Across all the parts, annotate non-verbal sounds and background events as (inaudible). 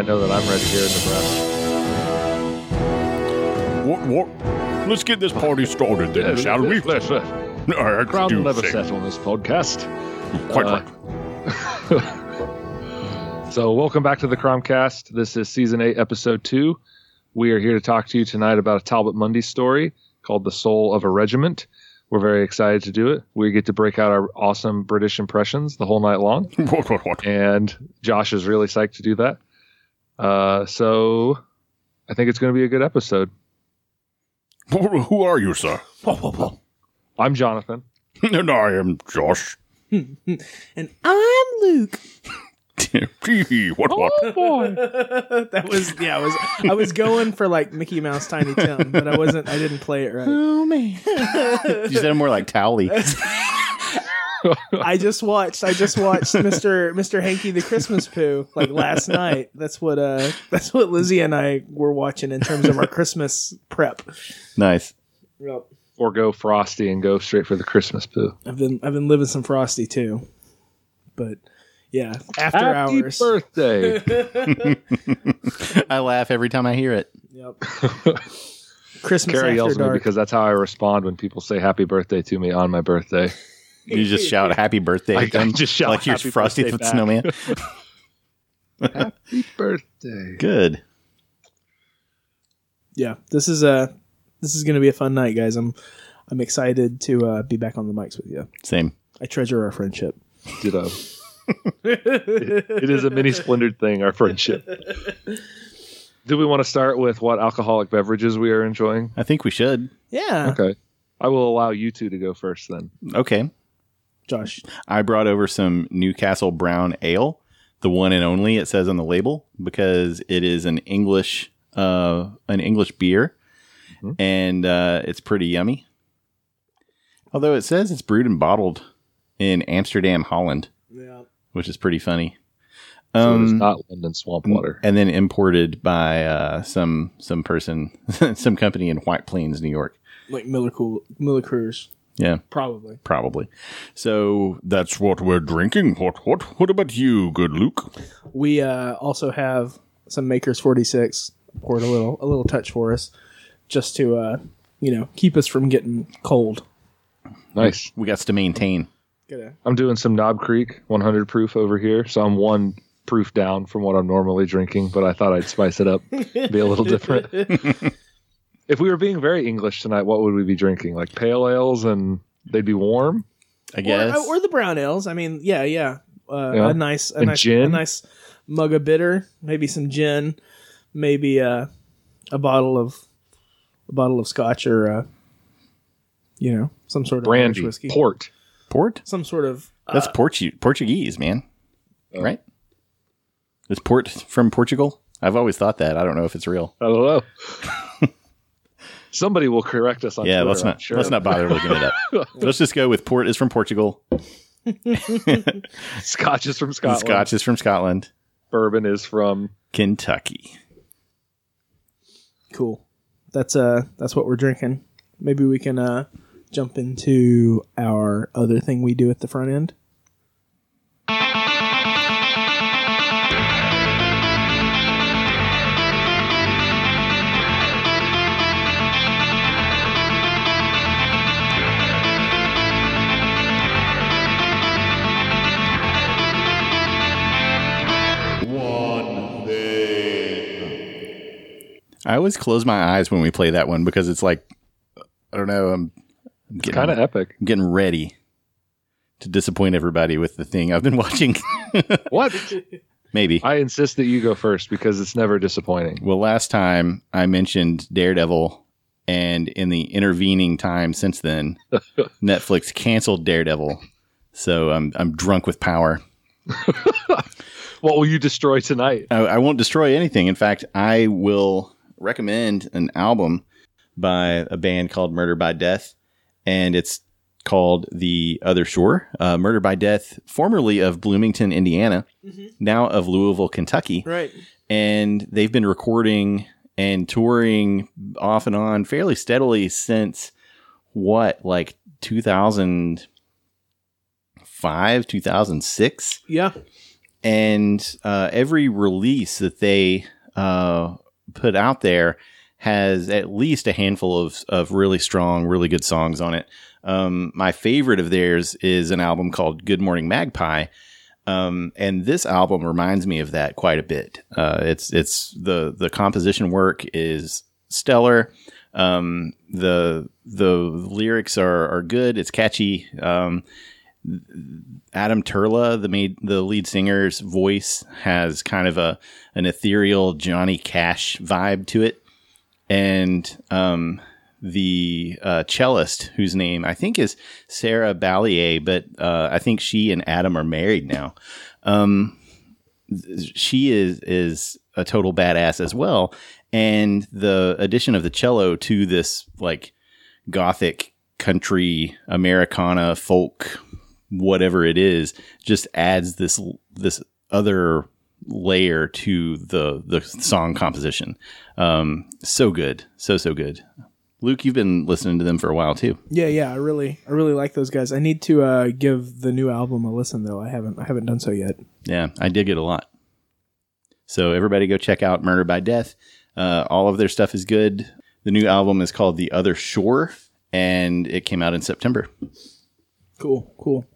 I know that I'm ready here in Nebraska. What? What? Let's get this party started then, shall we? Let's, let's, right, crowd do never set on this podcast. Quite Uh, right. (laughs) So, welcome back to the Cromcast. This is season eight, episode two. We are here to talk to you tonight about a Talbot Mundy story called "The Soul of a Regiment." We're very excited to do it. We get to break out our awesome British impressions the whole night long, (laughs) What? What? What? and Josh is really psyched to do that. Uh, so, I think it's going to be a good episode. Who are you, sir? I'm Jonathan. (laughs) and I am Josh. (laughs) And I'm Luke. (laughs) What? What? Oh boy! that was yeah. I was I was going for like Mickey Mouse, Tiny Tim, but I wasn't. I didn't play it right. Oh man. you said more like Towley. I just watched. I just watched (laughs) Mister Mister Hankey the Christmas Poo like last (laughs) night. That's what uh that's what Lizzie and I were watching in terms of our Christmas prep. Nice. Yep. or go Frosty and go straight for the Christmas poo. I've been I've been living some Frosty too, but yeah, after Happy hours. birthday! (laughs) I laugh every time I hear it. Yep. Christmas Carrie after yells at me because that's how I respond when people say happy birthday to me on my birthday. (laughs) You just shout "Happy Birthday!" I- at them, I just shout like you're Frosty birthday the. Snowman. (laughs) Happy birthday. Good. yeah, this is a this is going to be a fun night, guys. I'm I'm excited to uh, be back on the mics with you. Same. I treasure our friendship. Ditto. it, it is a mini splendored thing, our friendship. Do we want to start with what alcoholic beverages we are enjoying? I think we should. Yeah, Okay. I will allow you two to go first then. Okay. Josh. I brought over some Newcastle Brown Ale, the one and only it says on the label, because it is an English uh, an English beer, Mhm. and uh, it's pretty yummy. Although it says it's brewed and bottled in Amsterdam, Holland, Yeah. which is pretty funny. So it is Um, not London swamp water. and then imported by uh, some some person, (laughs) some company in White Plains, New York. Like Miller Cool Miller Coors. Yeah, Probably. probably. So that's what we're drinking. What what what about you, good Luke? We uh, also have some Makers 46 poured a little a little touch for us just to uh, you know, keep us from getting cold. Nice. We got to maintain. Gotta I'm doing some Knob Creek 100 proof over here, so I'm one proof down from what I'm normally drinking, but I thought I'd spice it up, be a little (laughs) different. If we were being very English tonight, what would we be drinking? Like pale ales and they'd be warm? I guess. Or, or the brown ales. I mean, yeah, yeah. Uh, Yeah. A nice, a And nice, gin? a nice mug of bitter. Maybe some gin. Maybe uh, a bottle of a bottle of scotch or uh, you know some sort of Brandy, whiskey. port. port? Some sort of That's uh, Portu- Portuguese, man. Oh. Right? Is port from Portugal? I've always thought that. I don't know if it's real. I don't know. (laughs) Somebody will correct us on yeah, Twitter, let's not sure. let's not bother looking it up. (laughs) let's just go with port is from Portugal. (laughs) Scotch is from Scotland. Scotch is from Scotland. Bourbon is from Kentucky. cool. That's uh that's what we're drinking. Maybe we can uh jump into our other thing we do at the front end. I always close my eyes when we play that one because it's like I don't know, I'm, I'm getting, kind of epic. I'm getting ready to disappoint everybody with the thing I've been (laughs) watching. What? Maybe. I insist that you go first because it's never disappointing. Well, last time I mentioned Daredevil, and in the intervening time since then, (laughs) Netflix canceled Daredevil. So I'm I'm drunk with power. (laughs) What will you destroy tonight? I, I won't destroy anything. In fact, I will recommend an album by a band called Murder by Death, and it's called The Other Shore. Uh, Murder by Death, formerly of Bloomington, Indiana, now of Louisville, Kentucky. Right. and they've been recording and touring off and on fairly steadily since what like 2005, 2006. Yeah. And uh, every release that they uh, put out there has at least a handful of, of really strong, really good songs on it. Um, my favorite of theirs is an album called Good Morning Magpie. Um, and this album reminds me of that quite a bit. Uh, it's it's the the composition work is stellar. Um, the the lyrics are are good. It's catchy. Um, Adam Turla, the made the lead singer's voice has kind of a an ethereal Johnny Cash vibe to it, and um, the uh, cellist whose name I think is Sarah Balliet, but uh, I think she and Adam are married now. Um, she is is a total badass as well, and the addition of the cello to this like gothic country Americana folk whatever it is just adds this this other layer to the the song composition. Um, so good, so so good. Luke, you've been listening to them for a while too. Yeah, yeah, I really, I really like those guys. I need to uh, give the new album a listen though. I haven't, I haven't done so yet. Yeah, I dig it a lot. So everybody go check out Murder by Death. Uh, all of their stuff is good. The new album is called The Other Shore, and it came out in September. Cool, cool.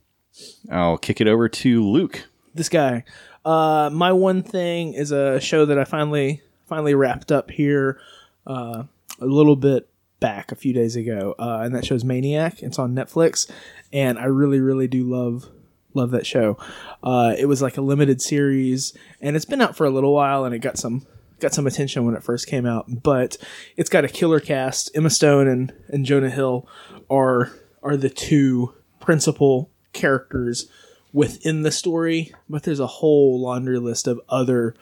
I'll kick it over to Luke. This guy. Uh, my one thing is a show that I finally, finally wrapped up here. Uh, a little bit back a few days ago, uh, and that show's Maniac. It's on Netflix, and I really, really do love love that show. Uh, it was like a limited series, and it's been out for a little while, and it got some got some attention when it first came out. But it's got a killer cast. Emma Stone and, and Jonah Hill are are the two principal characters within the story, but there's a whole laundry list of other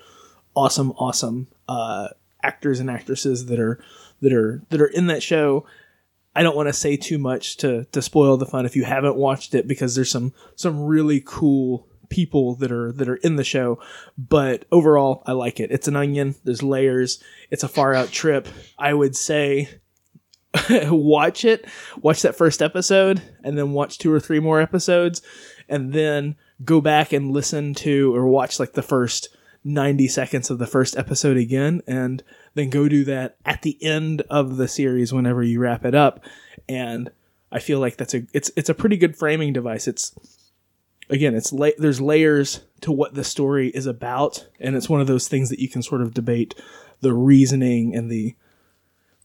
awesome, awesome uh, actors and actresses that are that are that are in that show. I don't want to say too much to to spoil the fun if you haven't watched it because there's some some really cool people that are that are in the show but overall I like it. It's an onion, there's layers, it's a far out trip. I would say (laughs) watch it, watch that first episode and then watch two or three more episodes and then go back and listen to or watch like the first 90 seconds of the first episode again and then go do that at the end of the series whenever you wrap it up. And i feel like that's a it's it's a pretty good framing device. It's again it's la- there's layers to what the story is about and it's one of those things that you can sort of debate the reasoning and the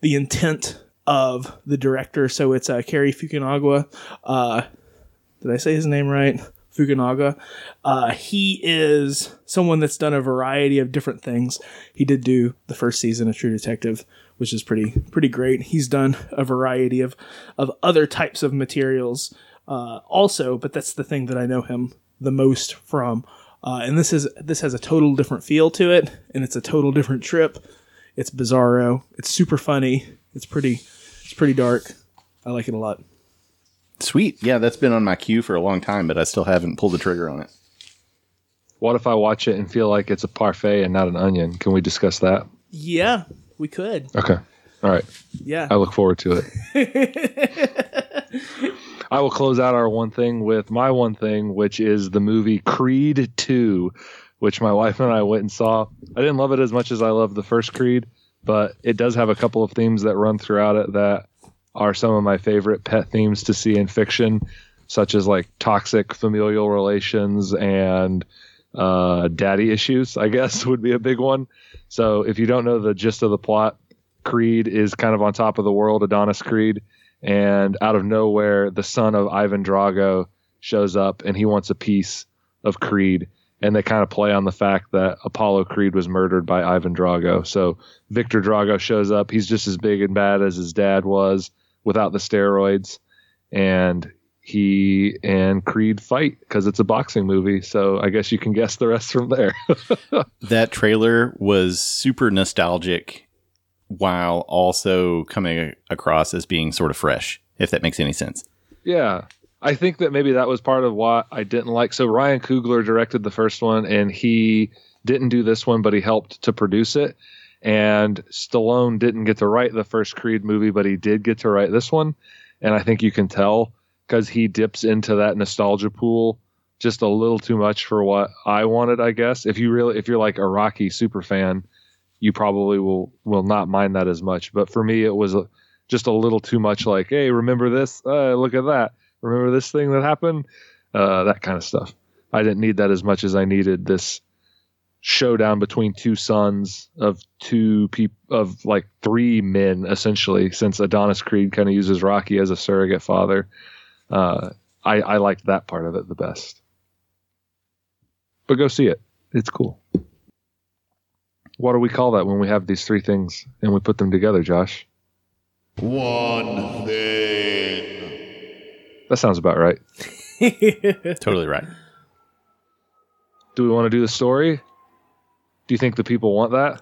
the intent of the director so it's uh, Cary Fukunaga uh did I say his name right Fukunaga. Uh, he is someone that's done a variety of different things. He did do the first season of True Detective, which is pretty pretty great. He's done a variety of of other types of materials uh, also, but that's the thing that I know him the most from. Uh, and this is this has a total different feel to it, and it's a total different trip. It's bizarro. It's super funny. It's pretty. It's pretty dark. I like it a lot. Sweet. Yeah, that's been on my queue for a long time, but I still haven't pulled the trigger on it. What if I watch it and feel like it's a parfait and not an onion? Can we discuss that? Yeah, we could. Okay. All right. Yeah. I look forward to it. (laughs) I will close out our one thing with my one thing, which is the movie Creed 2, which my wife and I went and saw. I didn't love it as much as I loved the first Creed, but it does have a couple of themes that run throughout it that are some of my favorite pet themes to see in fiction, such as like toxic familial relations and uh, daddy issues, I guess (laughs) would be a big one. So if you don't know the gist of the plot, Creed is kind of on top of the world, Adonis Creed, and out of nowhere, the son of Ivan Drago shows up and he wants a piece of Creed. And they kind of play on the fact that Apollo Creed was murdered by Ivan Drago. So Victor Drago shows up. He's just as big and bad as his dad was without the steroids. And he and Creed fight because it's a boxing movie. So I guess you can guess the rest from there. (laughs) that trailer was super nostalgic while also coming across as being sort of fresh, if that makes any sense. Yeah. I think that maybe that was part of what I didn't like. So Ryan Coogler directed the first one and he didn't do this one, but he helped to produce it. And Stallone didn't get to write the first Creed movie, but he did get to write this one. And I think you can tell because he dips into that nostalgia pool just a little too much for what I wanted, I guess. If you really if you're like a Rocky super fan, you probably will will not mind that as much. But for me, it was just a little too much. Like, hey, remember this? Uh, look at that. Remember this thing that happened? Uh, that kind of stuff. I didn't need that as much as I needed this showdown between two sons of two people of like three men essentially. Since Adonis Creed kind of uses Rocky as a surrogate father, uh, I, I liked that part of it the best. But go see it. It's cool. What do we call that when we have these three things and we put them together, Josh? One thing. That sounds about right. (laughs) Totally right. Do we want to do the story? Do you think the people want that?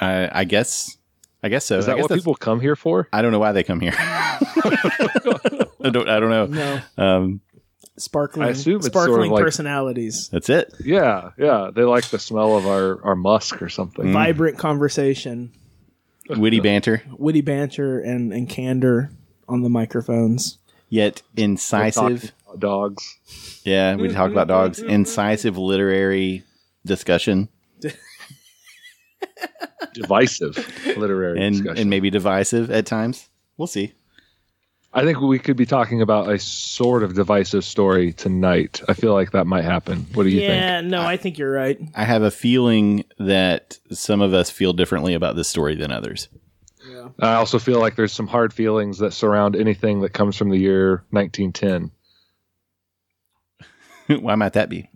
I, I guess. I guess so. Is I that guess what people come here for? I don't know why they come here. (laughs) (laughs) I don't. I don't know. no, Um, sparkling, I assume it's sort of sparkling like- personalities, that's it. Yeah, yeah. They like the smell of our, our musk or something. vibrant conversation, Witty banter, witty banter, and and candor on the microphones. yet incisive. dogs. Yeah, we talk about dogs. Incisive literary discussion (laughs) Divisive literary and discussion. and maybe divisive at times. We'll see. I think we could be talking about a sort of divisive story tonight. I feel like that might happen. What do you think? yeah, no, I think you're right. I have a feeling that some of us feel differently about this story than others. I also feel like there's some hard feelings that surround anything that comes from the year 1910. (laughs) Why might that be?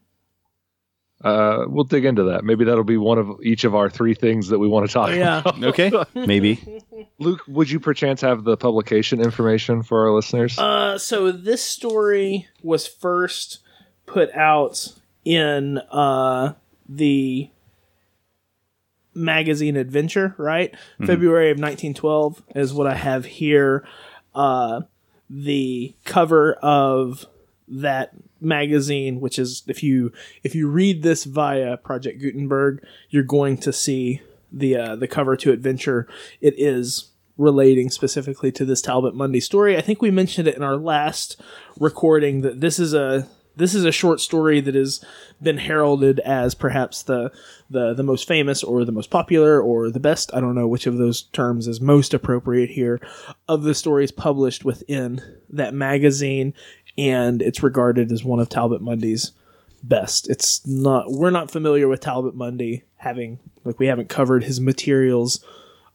Uh, we'll dig into that. Maybe that'll be one of each of our three things that we want to talk Yeah. about. (laughs) Okay, maybe. Luke, would you perchance have the publication information for our listeners? Uh, so this story was first put out in uh the magazine Adventure, right? February of 1912 is what I have here. Uh, the cover of that magazine, which is if you if you read this via Project Gutenberg, you're going to see the uh, the cover to Adventure. It is relating specifically to this Talbot Mundy story. I think we mentioned it in our last recording that this is a this is a short story that has been heralded as perhaps the the the most famous or the most popular or the best. I don't know which of those terms is most appropriate here of the stories published within that magazine and it's regarded as one of Talbot Mundy's best. It's not we're not familiar with Talbot Mundy having like we haven't covered his materials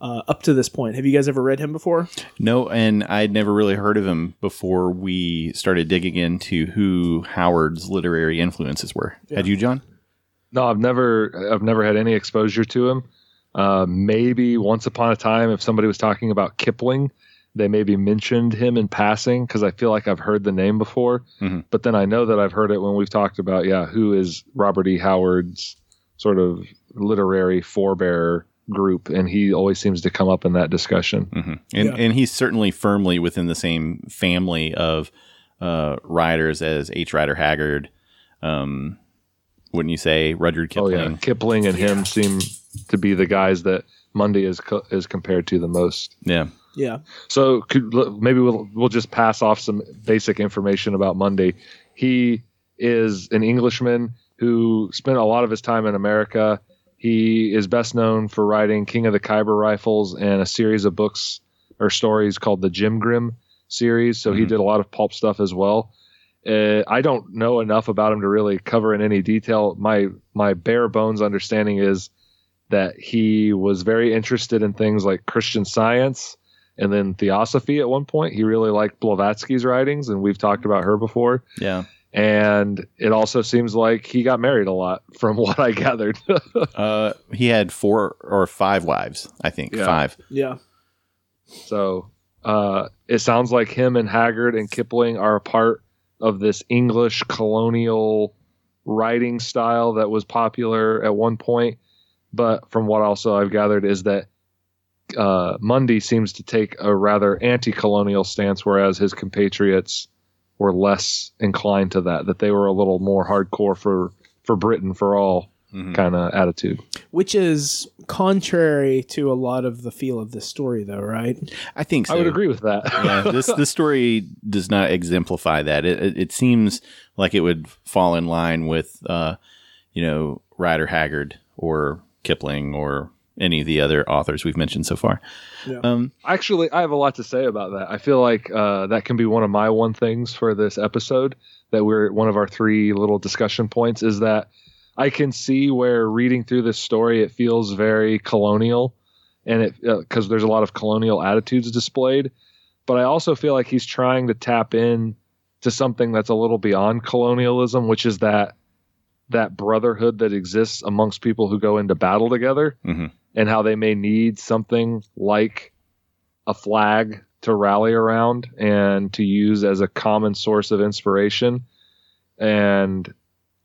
uh, up to this point. Have you guys ever read him before? No, and I'd never really heard of him before we started digging into who Howard's literary influences were. Had you, John? No, I've never I've never had any exposure to him. Uh, maybe once upon a time, if somebody was talking about Kipling, they maybe mentioned him in passing because I feel like I've heard the name before. Mhm. But then I know that I've heard it when we've talked about yeah, who is Robert E. Howard's sort of literary forebearer group, and he always seems to come up in that discussion. hmm And Yeah. and he's certainly firmly within the same family of uh, writers as H. Rider Haggard. Um, wouldn't you say Rudyard Oh Kipling? yeah, Kipling and him seem to be the guys that Mundy is co- is compared to the most. yeah. Yeah. So could, maybe we'll we'll just pass off some basic information about Mundy. He is an Englishman who spent a lot of his time in America. He is best known for writing King of the Khyber Rifles and a series of books or stories called the Jim Grim series. So he Mhm. did a lot of pulp stuff as well. Uh, I don't know enough about him to really cover in any detail. My my bare bones understanding is that he was very interested in things like Christian Science and then Theosophy at one point. He really liked Blavatsky's writings, and we've talked about her before. Yeah. And it also seems like he got married a lot, (laughs) from what I gathered. (laughs) Uh, he had four or five wives, I think. Yeah. Five. Yeah. so uh, it sounds like him and Haggard and Kipling are a part of this English colonial writing style that was popular at one point. But from what also I've gathered is that uh, Mundy seems to take a rather anti-colonial stance, whereas his compatriots were less inclined to that. That they were a little more hardcore for for Britain for all Mhm. kind of attitude. Which is contrary to a lot of the feel of this story, though, right? I think so. I would agree with that. (laughs) yeah, this this story does not exemplify that. It, it it seems like it would fall in line with uh, you know, Rider Haggard or Kipling or any of the other authors we've mentioned so far. Yeah. Um, Actually, I have a lot to say about that. I feel like uh, that can be one of my one things for this episode. That we're one of our three little discussion points is that I can see where reading through this story it feels very colonial, and it because there's a lot of colonial attitudes displayed. But I also feel like he's trying to tap in to something that's a little beyond colonialism, which is that that brotherhood that exists amongst people who go into battle together Mhm. And how they may need something like a flag to rally around and to use as a common source of inspiration. And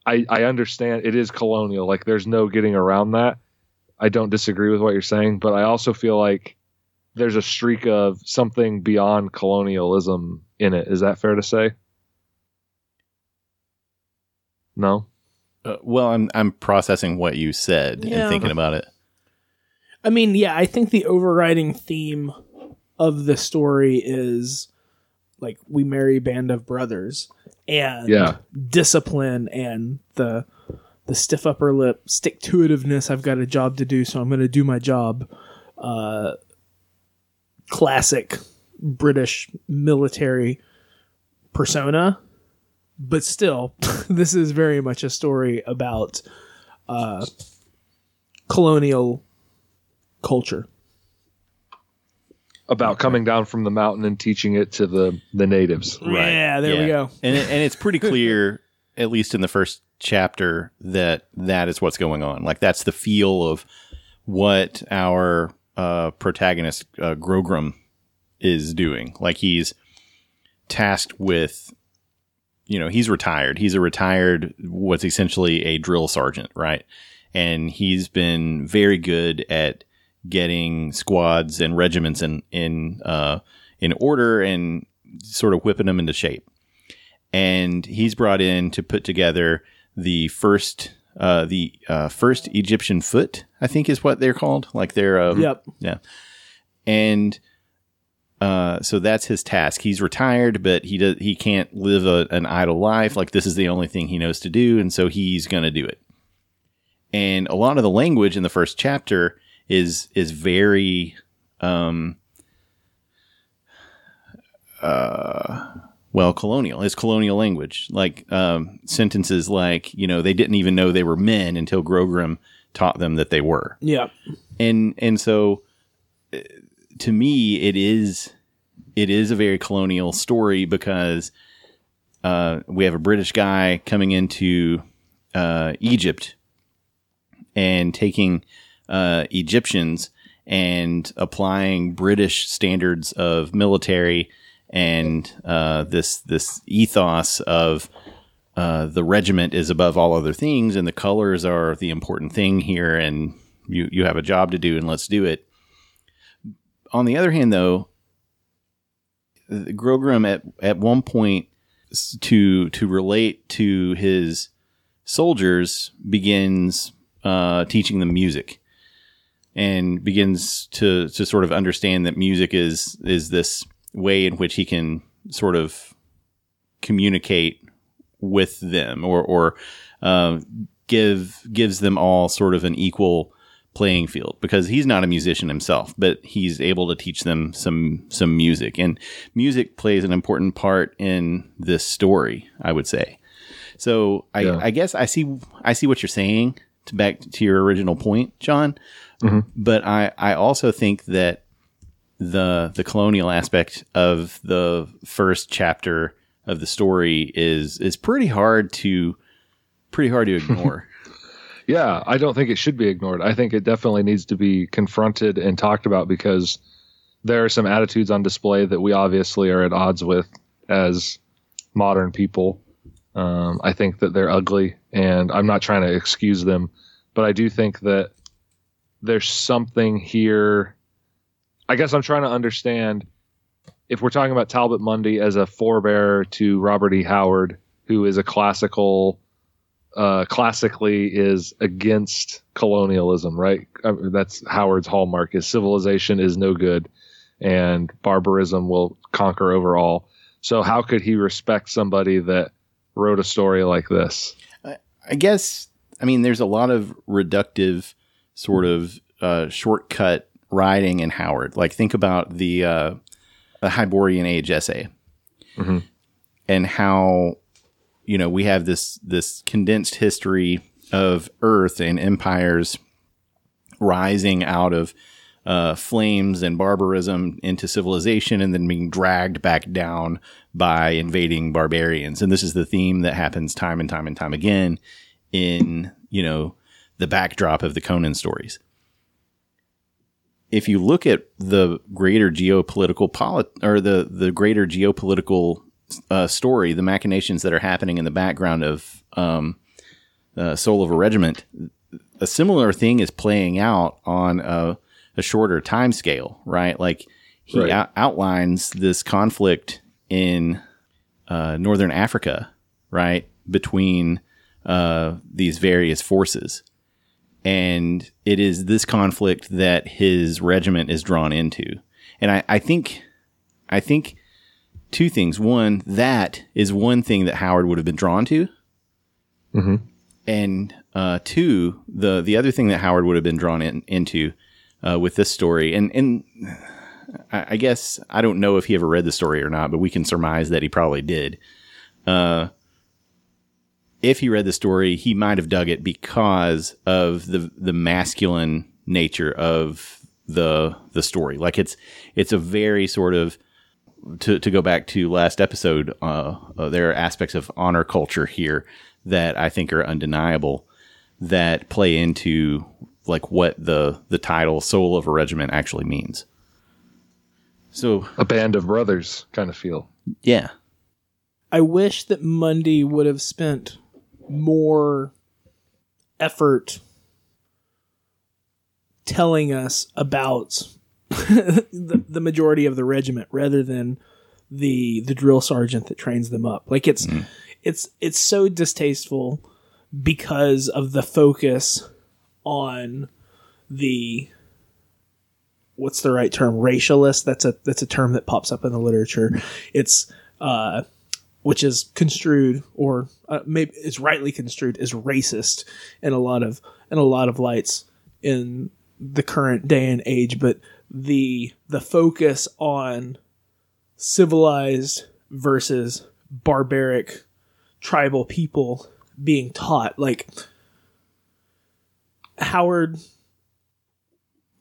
I, I understand it is colonial. Like there's no getting around that. I don't disagree with what you're saying, but I also feel like there's a streak of something beyond colonialism in it. Is that fair to say? No. uh, well, I'm I'm processing what you said Yeah. and thinking about it. I mean, yeah, I think the overriding theme of the story is like we merry band of brothers and Yeah. discipline and the the stiff upper lip, stick to itiveness. I've got a job to do, so I'm going to do my job. Uh, classic British military persona, but still, (laughs) this is very much a story about uh, colonial culture. About coming down from the mountain and teaching it to the, the natives. Yeah, there we go. And it, and it's pretty clear, (laughs) at least in the first chapter, that that is what's going on. Like that's the feel of what our uh, protagonist uh, Grogram is doing. Like he's tasked with, you know, he's retired. He's a retired, what's essentially a drill sergeant, right? And he's been very good at getting squads and regiments in in uh, in order and sort of whipping them into shape. And he's brought in to put together the first uh, the uh, first Egyptian foot, I think is what they're called. Like they're um, Yep. yeah. And uh, so that's his task. He's retired, but he does he can't live a, an idle life. Like this is the only thing he knows to do, and so he's going to do it. And a lot of the language in the first chapter is is very um uh well colonial. It's colonial language. Like um sentences like you know they didn't even know they were men until grogram taught them that they were. Yeah. and and so uh, to me it is it is a very colonial story because uh, we have a British guy coming into uh, Egypt and taking uh, Egyptians and applying British standards of military and uh, this this ethos of uh, the regiment is above all other things, and the colors are the important thing here, and you you have a job to do, and let's do it. On the other hand, though, Grogram at at one point to to relate to his soldiers begins uh, teaching them music and begins to to sort of understand that music is is this way in which he can sort of communicate with them or or uh, give gives them all sort of an equal playing field because he's not a musician himself but he's able to teach them some some music. And music plays an important part in this story i would say. So i Yeah. i guess i see i see what you're saying to back to your original point john but i i also think that the the colonial aspect of the first chapter of the story is is pretty hard to pretty hard to (laughs) ignore. Yeah, I don't think it should be ignored. I think it definitely needs to be confronted and talked about because there are some attitudes on display that we obviously are at odds with as modern people. Um, I think that they're ugly, and I'm not trying to excuse them, but I do think that there's something here. I guess I'm trying to understand if we're talking about Talbot Mundy as a forebearer to Robert E. Howard, who is a classical uh, classically is against colonialism, right? I mean, that's Howard's hallmark is civilization is no good and barbarism will conquer over all. So how could he respect somebody that wrote a story like this? I guess I mean there's a lot of reductive sort of uh, shortcut writing in Howard. Like think about the uh, the Hyborian Age essay Mhm. and how you know we have this this condensed history of Earth and empires rising out of uh, flames and barbarism into civilization and then being dragged back down by invading barbarians. And this is the theme that happens time and time and time again in, you know, the backdrop of the Conan stories. If you look at the greater geopolitical polit- or the, the greater geopolitical uh, story, the machinations that are happening in the background of um, uh, Soul of a Regiment, a similar thing is playing out on a, a shorter time scale, right? Like he Right. out- outlines this conflict in uh, northern Africa, right, between uh, these various forces, and it is this conflict that his regiment is drawn into. And I, I think, I think two things. One, that is one thing that Howard would have been drawn to, Mhm. and uh, two, the the other thing that Howard would have been drawn in, into uh, with this story, and and I, I guess I don't know if he ever read the story or not, but we can surmise that he probably did. Uh, if he read the story, he might have dug it because of the the masculine nature of the the story. Like it's it's a very sort of to to go back to last episode. Uh, uh, there are aspects of honor culture here that I think are undeniable that play into like what the the title "Soul of a Regiment" actually means. So A band of brothers kind of feel. yeah, I wish that Mundy would have spent more effort telling us about (laughs) the, the majority of the regiment rather than the the drill sergeant that trains them up. Like it's it's it's so distasteful because of the focus on the what's the right term? Racialist? That's a that's a term that pops up in the literature. It's uh which is construed or uh, maybe is rightly construed as racist in a lot of in a lot of lights in the current day and age but the the focus on civilized versus barbaric tribal people being taught like Howard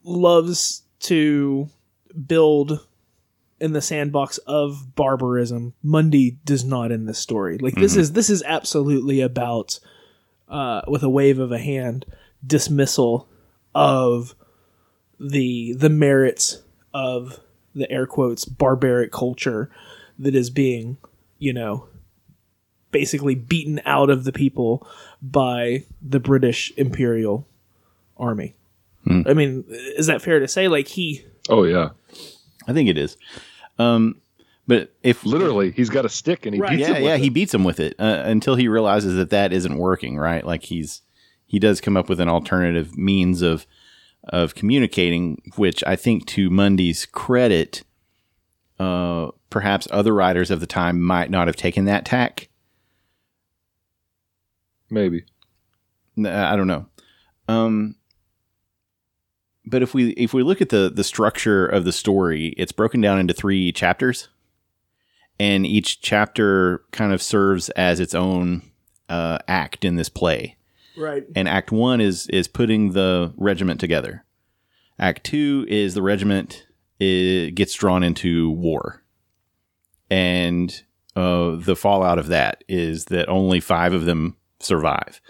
loves to build in the sandbox of barbarism. Mundy does not in this story. Like this is this is absolutely about uh, with a wave of a hand dismissal of the the merits of the air quotes barbaric culture that is being, you know, basically beaten out of the people by the British Imperial Army. I mean, is that fair to say? Like he Oh yeah, I think it is. Um, but if literally, he's got a stick and he Right. beats yeah, him with yeah, it. he beats him with it uh, until he realizes that that isn't working, right? Like he's he does come up with an alternative means of of communicating, which I think to Mundy's credit, uh, perhaps other writers of the time might not have taken that tack. Maybe. I don't know. Um, but if we if we look at the the structure of the story, it's broken down into three chapters, and each chapter kind of serves as its own uh, act in this play. right. And Act One is is putting the regiment together. Act Two is the regiment i gets drawn into war, and uh, the fallout of that is that only five of them survive.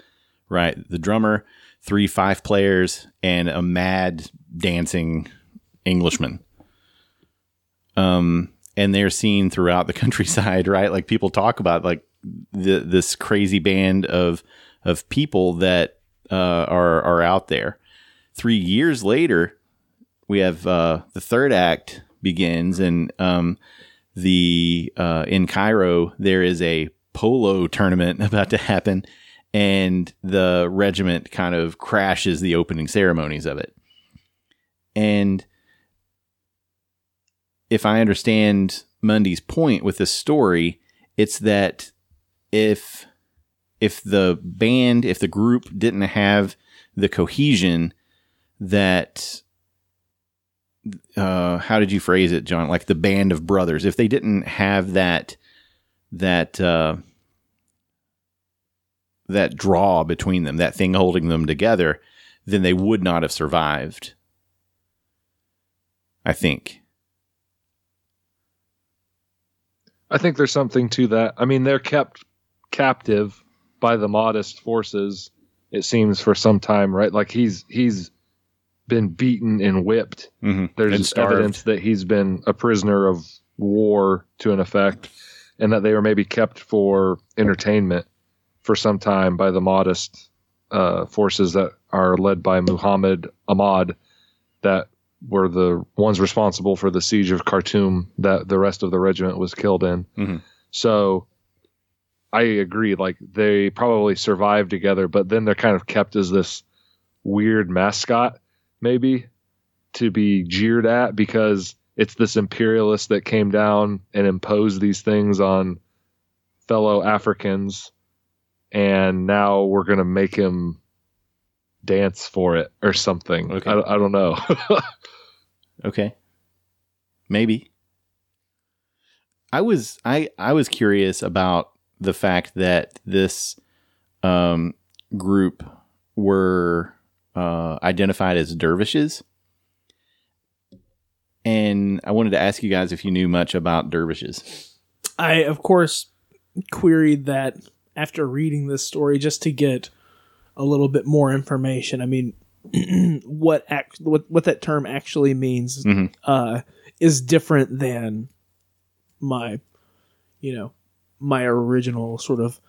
Right, the drummer, three five players, and a mad dancing Englishman. Um, and they're seen throughout the (laughs) countryside, right? Like people talk about like the, this crazy band of of people that uh, are are out there. Three years later, we have uh, the third act begins, and um, the uh, in Cairo there is a polo tournament (laughs) about to happen, and the regiment kind of crashes the opening ceremonies of it. And if I understand Mundy's point with this story, it's that if if the band, if the group didn't have the cohesion that uh how did you phrase it, John? Like the band of brothers, if they didn't have that that uh that draw between them, that thing holding them together, then they would not have survived. I think. I think there's something to that. I mean, they're kept captive by the Mahdist forces. It seems for some time, right? Like he's he's been beaten and whipped. Mm-hmm. There's And evidence that he's been a prisoner of war to an effect, and that they were maybe kept for entertainment for some time by the Mahdist uh, forces that are led by Muhammad Ahmad, that were the ones responsible for the siege of Khartoum that the rest of the regiment was killed in. Mhm. So I agree. Like they probably survived together, but then they're kind of kept as this weird mascot, maybe to be jeered at because it's this imperialist that came down and imposed these things on fellow Africans, and now we're gonna make him dance for it or something. Okay. I, I don't know. (laughs) Okay. Maybe. I was I I was curious about the fact that this um, group were uh, identified as dervishes, and I wanted to ask you guys if you knew much about dervishes. I, of course, queried that after reading this story just to get a little bit more information. I mean, (clears throat) what act, what what that term actually means Mhm. uh, is different than my, you know, my original sort of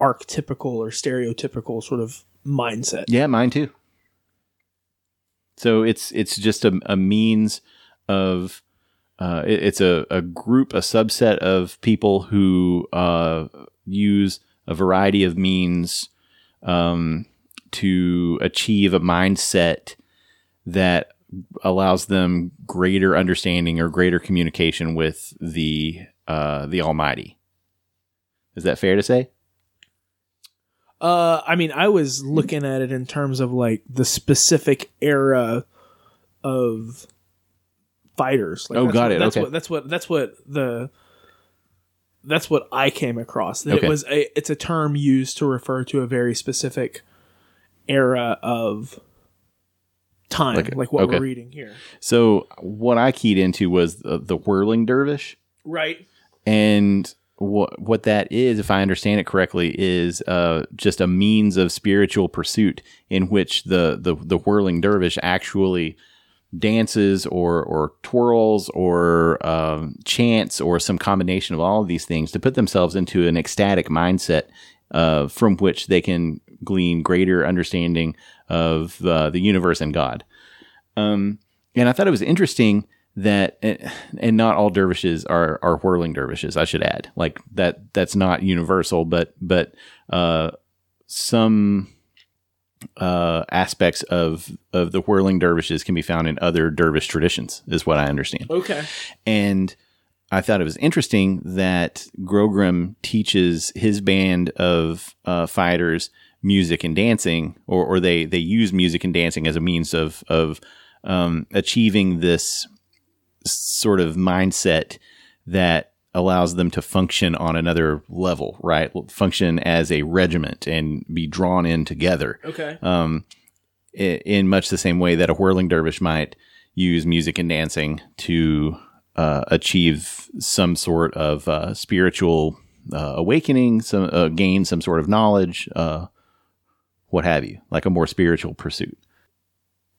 archetypical or stereotypical sort of mindset. Yeah, mine too. So it's it's just a, a means of uh, it- it's a, a group, a subset of people who uh, use a variety of means um, to achieve a mindset that allows them greater understanding or greater communication with the uh, the Almighty. Is that fair to say? Uh, I mean, I was looking at it in terms of like the specific era of fighters. Like, Oh, got what- it, That's okay. what that's what that's what the that's what I came across. That Okay. it was a it's a term used to refer to a very specific era of time, Like- like, what okay. we're reading here. So what I keyed into was the, the whirling dervish. Right. And what what that is, if I understand it correctly, is uh, just a means of spiritual pursuit in which the the, the whirling dervish actually dances or or twirls or um, chants or some combination of all of these things to put themselves into an ecstatic mindset uh, from which they can glean greater understanding of uh, the universe and God. Um, and I thought it was interesting that, and not all dervishes are are whirling dervishes. I should add, like that that's not universal, but but uh, some uh, aspects of of the whirling dervishes can be found in other dervish traditions, is what I understand. Okay. And I thought it was interesting that Grogram teaches his band of uh, fighters music and dancing, or, or they they use music and dancing as a means of of um, achieving this sort of mindset that allows them to function on another level, right? Function as a regiment and be drawn in together Okay. um, in much the same way that a whirling dervish might use music and dancing to uh, achieve some sort of uh, spiritual uh, awakening, some uh, gain some sort of knowledge, uh, what have you, like a more spiritual pursuit.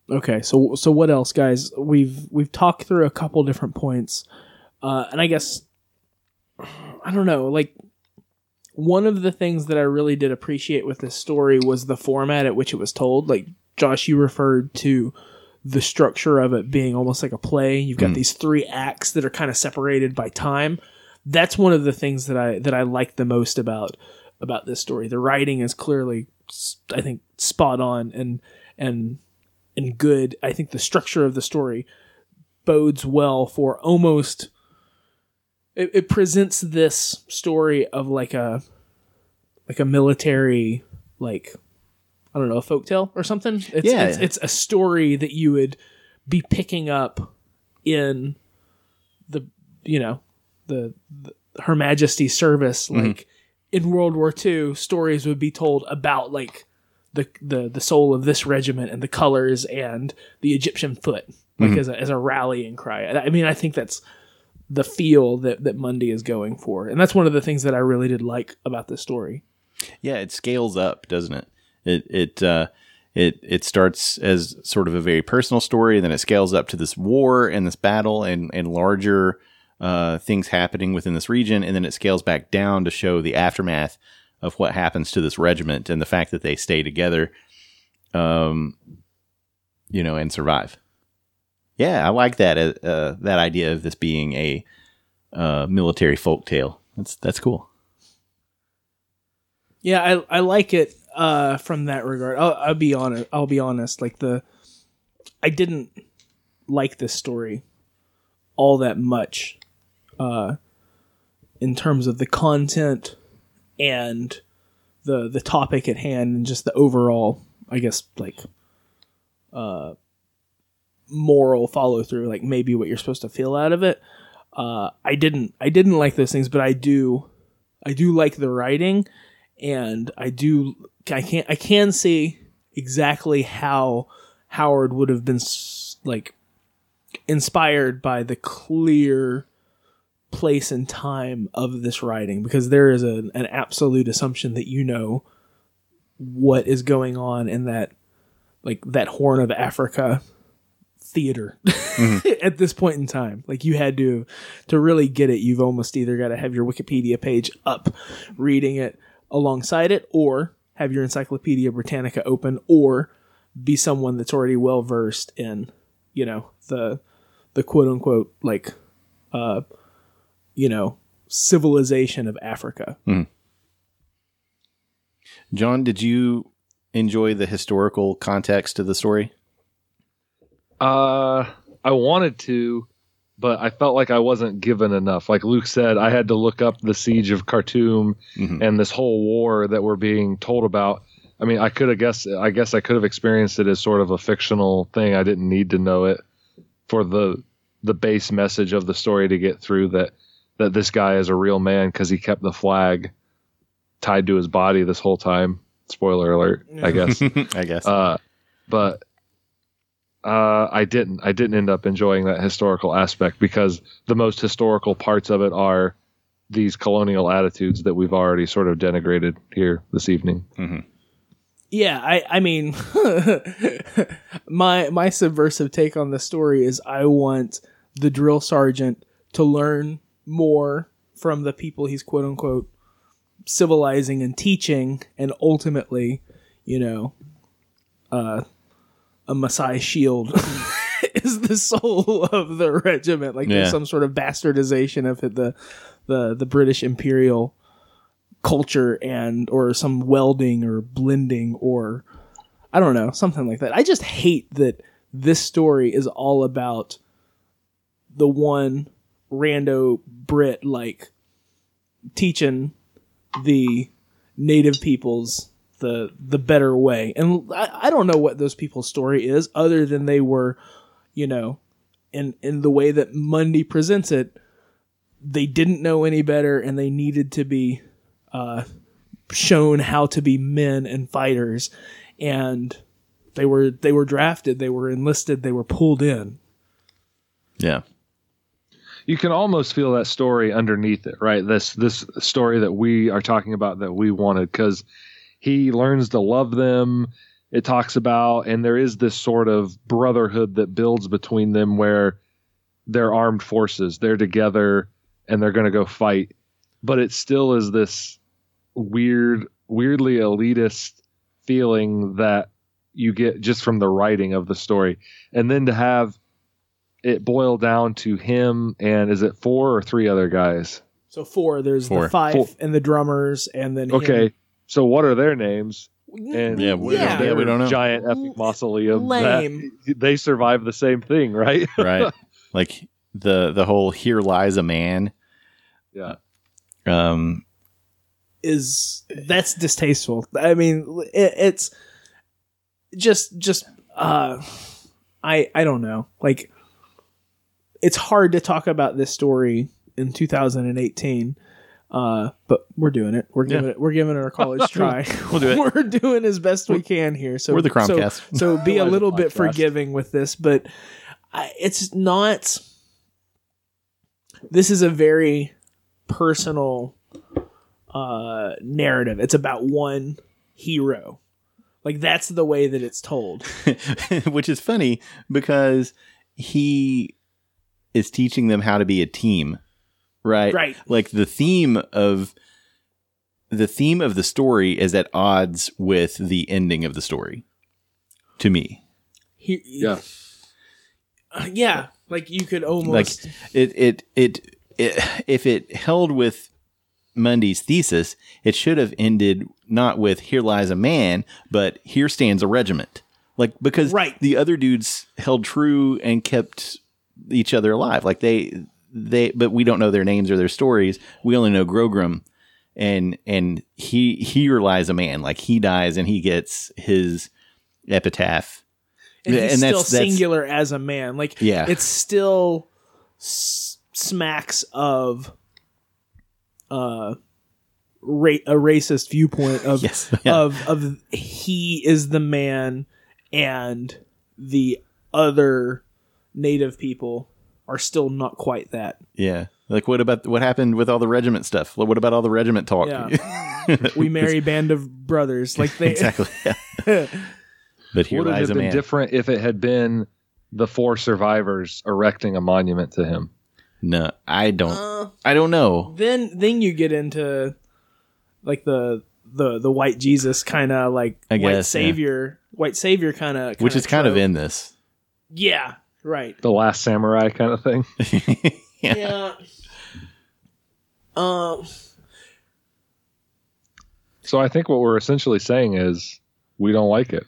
Okay, so so what else, guys? We've we've talked through a couple different points, uh, and I guess I don't know. Like one of the things that I really did appreciate with this story was the format at which it was told. Like Josh, you referred to the structure of it being almost like a play. You've got hmm. these three acts that are kind of separated by time. That's one of the things that I that I like the most about about this story. The writing is clearly, I think, spot on and and and good. I think the structure of the story bodes well for almost. It, it presents this story of like a like a military like I don't know a folktale or something. It's, Yeah. it's it's a story that you would be picking up in the you know the, the Her Majesty's service mm-hmm. like in World War II stories would be told about like the the the soul of this regiment and the colors and the Egyptian foot like mm-hmm. as a as a rallying cry. I mean I think that's the feel that that Mundy is going for. And that's one of the things that I really did like about this story. Yeah, it scales up, doesn't it? It it uh, it it starts as sort of a very personal story, and then it scales up to this war and this battle and and larger uh, things happening within this region, and then it scales back down to show the aftermath of what happens to this regiment and the fact that they stay together, um, you know, and survive. Yeah, I like that uh, uh, that idea of this being a uh, military folk tale. That's that's cool. Yeah, I I like it uh, from that regard. I'll, I'll be honest. I'll be honest. Like the, I didn't like this story all that much, uh, in terms of the content and the the topic at hand and just the overall, I guess, like, uh, moral follow through. Like maybe what you're supposed to feel out of it. Uh, I didn't. I didn't like those things, but I do. I do like the writing and I do I can't I can see exactly how Howard would have been like inspired by the clear place and time of this writing because there is a, an absolute assumption that you know what is going on in that like that horn of Africa theater (laughs) at this point in time. Like you had to to really get it. You've almost either got to have your wikipedia page up reading it alongside it or have your encyclopedia britannica open or be someone that's already well versed in you know the the quote unquote like uh you know civilization of africa. John, did you enjoy the historical context of the story? Uh, I wanted to, but I felt like I wasn't given enough. Like Luke said, I had to look up the siege of Khartoum Mhm. and this whole war that we're being told about. I mean, I could have guessed. I guess I could have experienced it as sort of a fictional thing. I didn't need to know it for the the base message of the story to get through that that this guy is a real man because he kept the flag tied to his body this whole time. Spoiler alert, I guess. (laughs) I guess. Uh, but uh, I didn't. I didn't end up enjoying that historical aspect because the most historical parts of it are these colonial attitudes that we've already sort of denigrated here this evening. Yeah, I I mean (laughs) my my subversive take on the story is I want the drill sergeant to learn more from the people he's quote unquote civilizing and teaching and ultimately, you know, uh a Maasai shield (laughs) is the soul of the regiment. Like Yeah. there's some sort of bastardization of the the the British imperial culture and or some welding or blending or I don't know, something like that. I just hate that this story is all about the one rando Brit like teaching the native peoples the the better way. And I, I don't know what those people's story is other than they were, you know, in in the way that Mundy presents it, they didn't know any better and they needed to be uh, shown how to be men and fighters, and they were they were drafted, they were enlisted, they were pulled in. yeah. You can almost feel that story underneath it, right? This this story that we are talking about that we wanted because he learns to love them. It talks about, and there is this sort of brotherhood that builds between them where they're armed forces, they're together, and they're going to go fight. But it still is this weird, weirdly elitist feeling that you get just from the writing of the story. And then to have it boil down to him and is it four or three other guys? So four. There's Four. the five Four. and the drummers, and then him. Okay, so what are their names? And Yeah, we- Yeah. their we don't know. Giant epic mausoleum. Lame. That, they survive the same thing, right? (laughs) right? like the the whole "Here lies a man." yeah. Um, is that's distasteful. I mean, it, it's just just uh, I I don't know. Like, it's hard to talk about this story in 2018. Uh, but we're doing it. We're giving Yeah. it. We're giving it our college (laughs) try. We'll do it. (laughs) We're doing as best we can here. So We're the so- Cromcast. So, (laughs) be a little bit forgiving with this, but I, it's not. This is a very personal uh narrative. It's about one hero. Like that's the way that it's told. which is funny because he is teaching them how to be a team, right? Right. Like the theme of the theme of the story is at odds with the ending of the story. To me, He, Yeah. Uh, yeah, like you could like almost it, it, it, it, if it held with Mundy's thesis, it should have ended not with "Here lies a man," but "Here stands a regiment." Like because Right. the other dudes held true and kept each other alive. Like they, they, but we don't know their names or their stories. We only know Grogram, and and he he relies a man. Like he dies and he gets his epitaph. and he's and still that's- that's- singular as a man. Like Yeah. it's still s- smacks of uh ra- a racist viewpoint of (laughs) Yes. Yeah. of of he is the man and the other native people are still not quite that. Yeah. Like what about what happened with all the regiment stuff? What about all the regiment talk? Yeah. (laughs) we merry band of brothers like they exactly. Yeah. (laughs) but here Would it have a been man. different if it had been the four survivors erecting a monument to him? no, I don't. Uh, I don't know. then then you get into like the the the white Jesus kind of like I white guess, yeah. savior white savior kind of Which is kind of in this. yeah right The last samurai kind of thing. (laughs) yeah. yeah um So I think what we're essentially saying is we don't like it.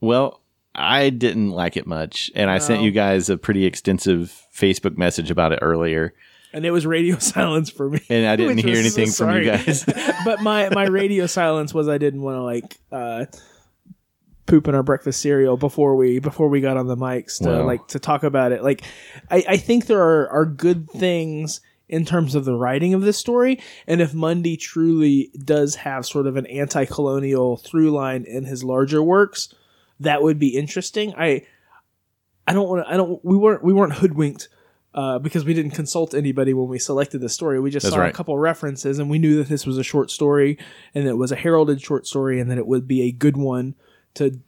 Well, I didn't like it much, and I sent you guys a pretty extensive Facebook message about it earlier, and it was radio (laughs) silence for me and I (laughs) didn't hear was- anything from you guys. but my my radio silence was I didn't want to like uh poop in our breakfast cereal before we before we got on the mics to Wow. like to talk about it. Like I, I think there are, are good things in terms of the writing of this story, and if Mundy truly does have sort of an anti colonial through line in his larger works, that would be interesting. I I don't want to I don't we weren't we weren't hoodwinked uh, because we didn't consult anybody when we selected the story. We just That's saw a right. couple references and we knew that this was a short story and it was a heralded short story and that it would be a good one to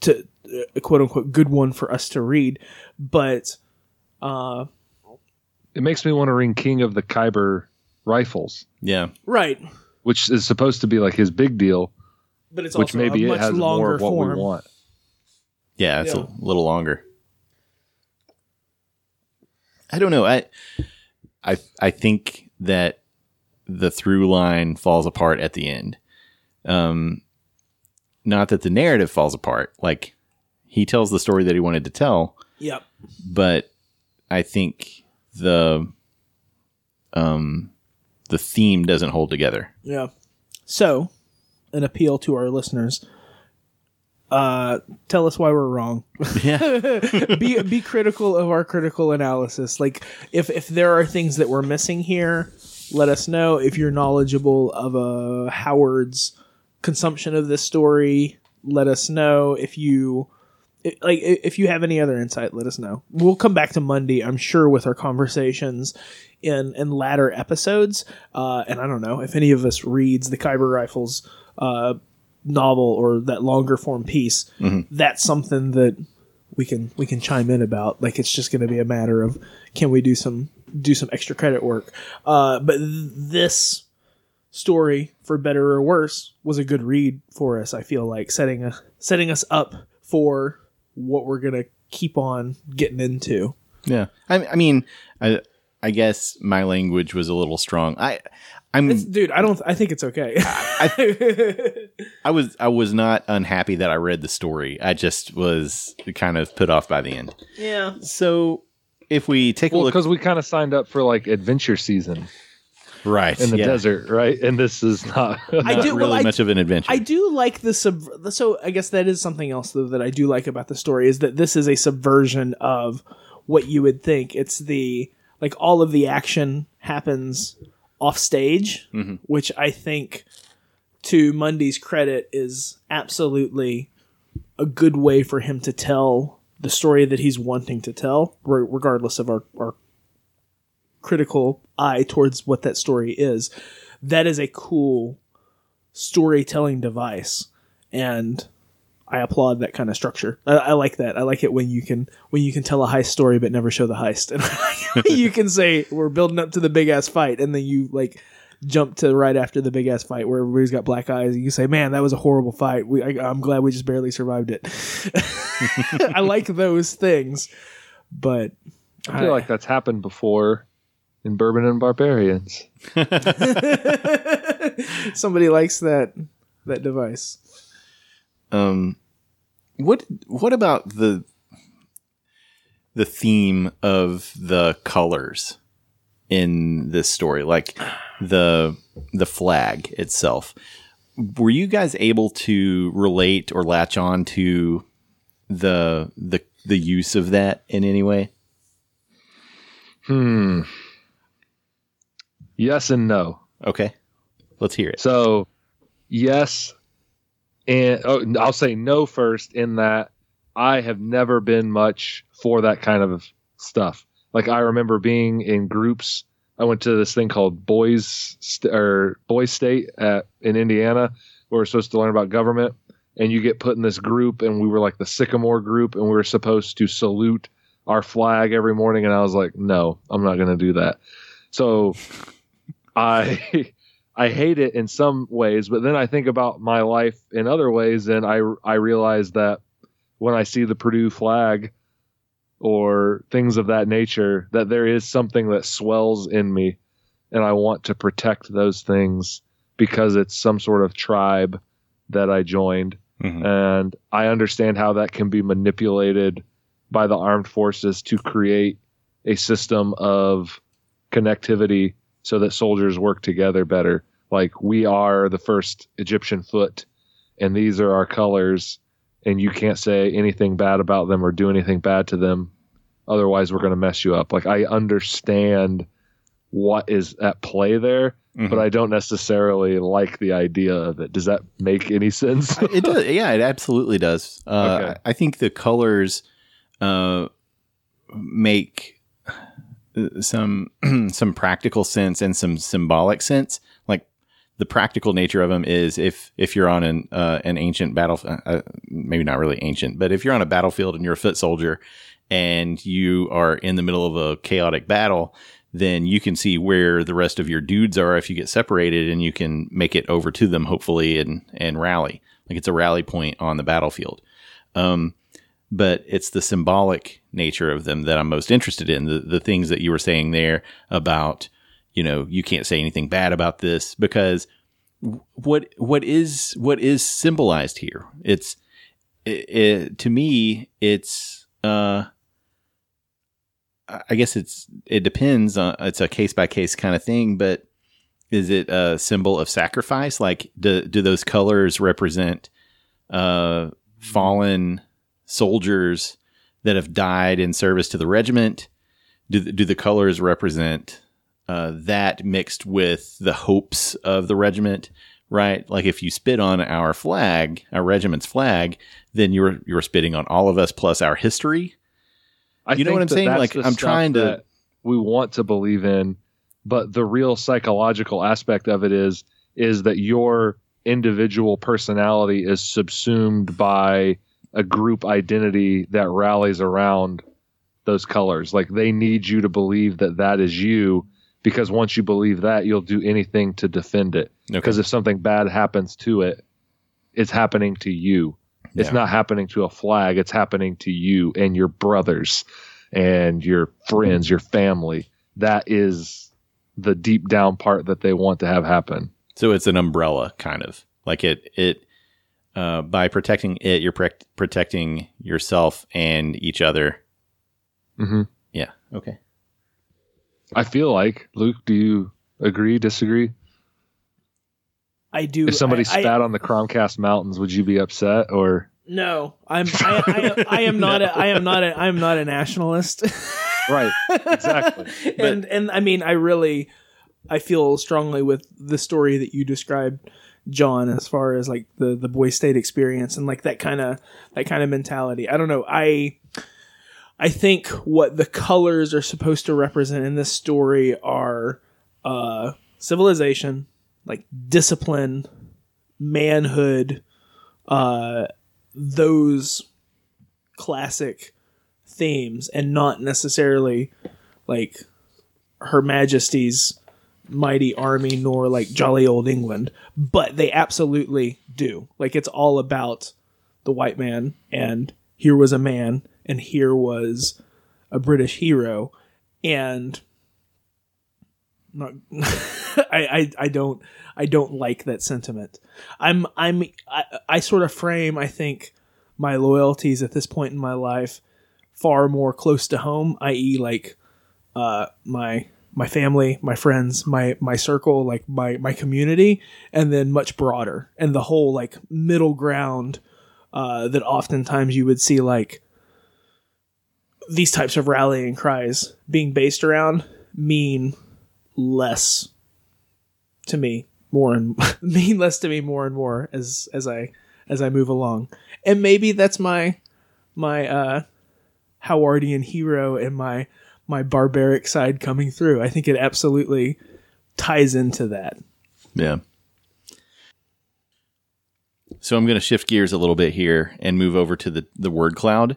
to uh, quote unquote good one for us to read. But uh, It makes me want to ring King of the Khyber rifles, yeah, right, which is supposed to be like his big deal, but it's which also maybe a it has longer more of what form. we want. yeah, it's Yeah. a little longer. I don't know. I, I, I think that the through line falls apart at the end. Um, not that the narrative falls apart. Like he tells the story that he wanted to tell, Yep. but I think the um the theme doesn't hold together. Yeah. So, an appeal to our listeners. Uh, tell us why we're wrong. Yeah. (laughs) be be critical of our critical analysis. Like if if there are things that we're missing here, let us know. If you're knowledgeable of uh, Howard's consumption of this story, let us know. If you like if you have any other insight, let us know. We'll come back to Mundy, I'm sure, with our conversations in in latter episodes. Uh, and I don't know if any of us reads the Khyber Rifles uh, novel or that longer form piece. That's something that we can we can chime in about. Like it's just going to be a matter of can we do some do some extra credit work. Uh, but th- this story, for better or worse, was a good read for us. I feel like setting a setting us up for what we're gonna keep on getting into. Yeah, I, I mean, I I guess my language was a little strong. I I'm It's, dude, I don't. I think it's okay. I (laughs) was I was not unhappy that I read the story. I just was kind of put off by the end. yeah. So if we take a Well, look, because we kind of signed up for like adventure season right in the yeah, desert, right? And this is not. (laughs) I not do- well, really I- much of an adventure. I do like the sub. So I guess that is something else though that I do like about the story is that this is a subversion of what you would think. It's the like all of the action happens off stage, mm-hmm. which I think, to Mundy's credit, is absolutely a good way for him to tell the story that he's wanting to tell, regardless of our, our critical eye towards what that story is. That is a cool storytelling device and i applaud that kind of structure. I, I like that. I like it when you can when you can tell a heist story but never show the heist. (laughs) And you can say we're building up to the big ass fight and then you like jump to right after the big ass fight where everybody's got black eyes and you say man that was a horrible fight. We, I, i'm glad we just barely survived it. (laughs) I like those things but I feel like that's happened before in Bourbon and Barbarians. (laughs) somebody likes that that device Um, what what about the the theme of the colors in this story, like the the flag itself? Were you guys able to relate or latch on to the the the use of that in any way? Hmm. Yes and no. Okay, let's hear it. So, yes, and oh, I'll say no first. In that, I have never been much for that kind of stuff. Like I remember being in groups. I went to this thing called Boys St- or Boys State at, in Indiana, where we're supposed to learn about government. And you get put in this group, and we were like the Sycamore group, and we were supposed to salute our flag every morning. And I was like, no, I'm not going to do that. So I I hate it in some ways, but then I think about my life in other ways, and I I realize that when I see the Purdue flag or things of that nature, that there is something that swells in me, and I want to protect those things because it's some sort of tribe that I joined, Mhm. and I understand how that can be manipulated by the armed forces to create a system of connectivity so that soldiers work together better. Like we are the first Egyptian foot, and these are our colors, and you can't say anything bad about them or do anything bad to them. Otherwise, we're going to mess you up. Like I understand what is at play there, Mhm. but I don't necessarily like the idea of it. Does that make any sense? it does. (laughs) Yeah, it absolutely does. Uh, Okay. I think the colors uh, make some (clears throat) some practical sense and some symbolic sense. Like the practical nature of them is if if you're on an uh, an ancient battle, uh, maybe not really ancient, but if you're on a battlefield and you're a foot soldier and you are in the middle of a chaotic battle. Then you can see where the rest of your dudes are if you get separated, and you can make it over to them, hopefully, and and rally like it's a rally point on the battlefield. Um, but it's the symbolic nature of them that I'm most interested in. The the things that you were saying there about, you know, you can't say anything bad about this because what what is what is symbolized here? It's it, it, to me, it's uh, I guess it's it depends on it's a case by case kind of thing, but is it a symbol of sacrifice? Like, do do those colors represent uh, fallen soldiers that have died in service to the regiment? Do the, do the colors represent uh, that mixed with the hopes of the regiment? Right, like if you spit on our flag, our regiment's flag, then you're you're spitting on all of us plus our history. I You know what I'm saying? Like, I'm trying to- we want to believe in, but the real psychological aspect of it is is that your individual personality is subsumed by a group identity that rallies around those colors. Like they need you to believe that that is you because once you believe that, you'll do anything to defend it. Because if something bad happens to it, it's happening to you. It's not happening to a flag. It's happening to you and your brothers and your friends, your family. that is the deep down part that they want to have happen. So it's an umbrella, kind of like it. It uh, by protecting it, you're pre- protecting yourself and each other. hmm Yeah. Okay. I feel like Luke. Do you agree? Disagree? I do. If somebody I, I- spat on the Cromcast Mountains, would you be upset? Or no, I'm. I, I, I am not. A, I am not. A, I am not a nationalist. (laughs) right? Exactly. and and I mean, I really, I feel strongly with the story that you described, John, as far as like the the boy state experience and like that kind of that kind of mentality. I don't know. I I think what the colors are supposed to represent in this story are uh, civilization, like discipline, manhood, uh, those classic themes, and not necessarily like Her Majesty's mighty army nor like jolly old England, but they absolutely do. Like it's all about the white man and here was a man and here was a British hero and not (laughs) I, I I don't I don't like that sentiment. I'm I'm I, I sort of frame I think my loyalties at this point in my life far more close to home, i.e. like uh my my family, my friends, my my circle, like my my community, and then much broader. And the whole like middle ground uh, that oftentimes you would see like these types of rallying cries being based around mean less to me more and (laughs) mean less to me more and more as as I as I move along, and maybe that's my my uh Howardian hero and my my barbaric side coming through. I think it absolutely ties into that. Yeah. So I'm going to shift gears a little bit here and move over to the the word cloud.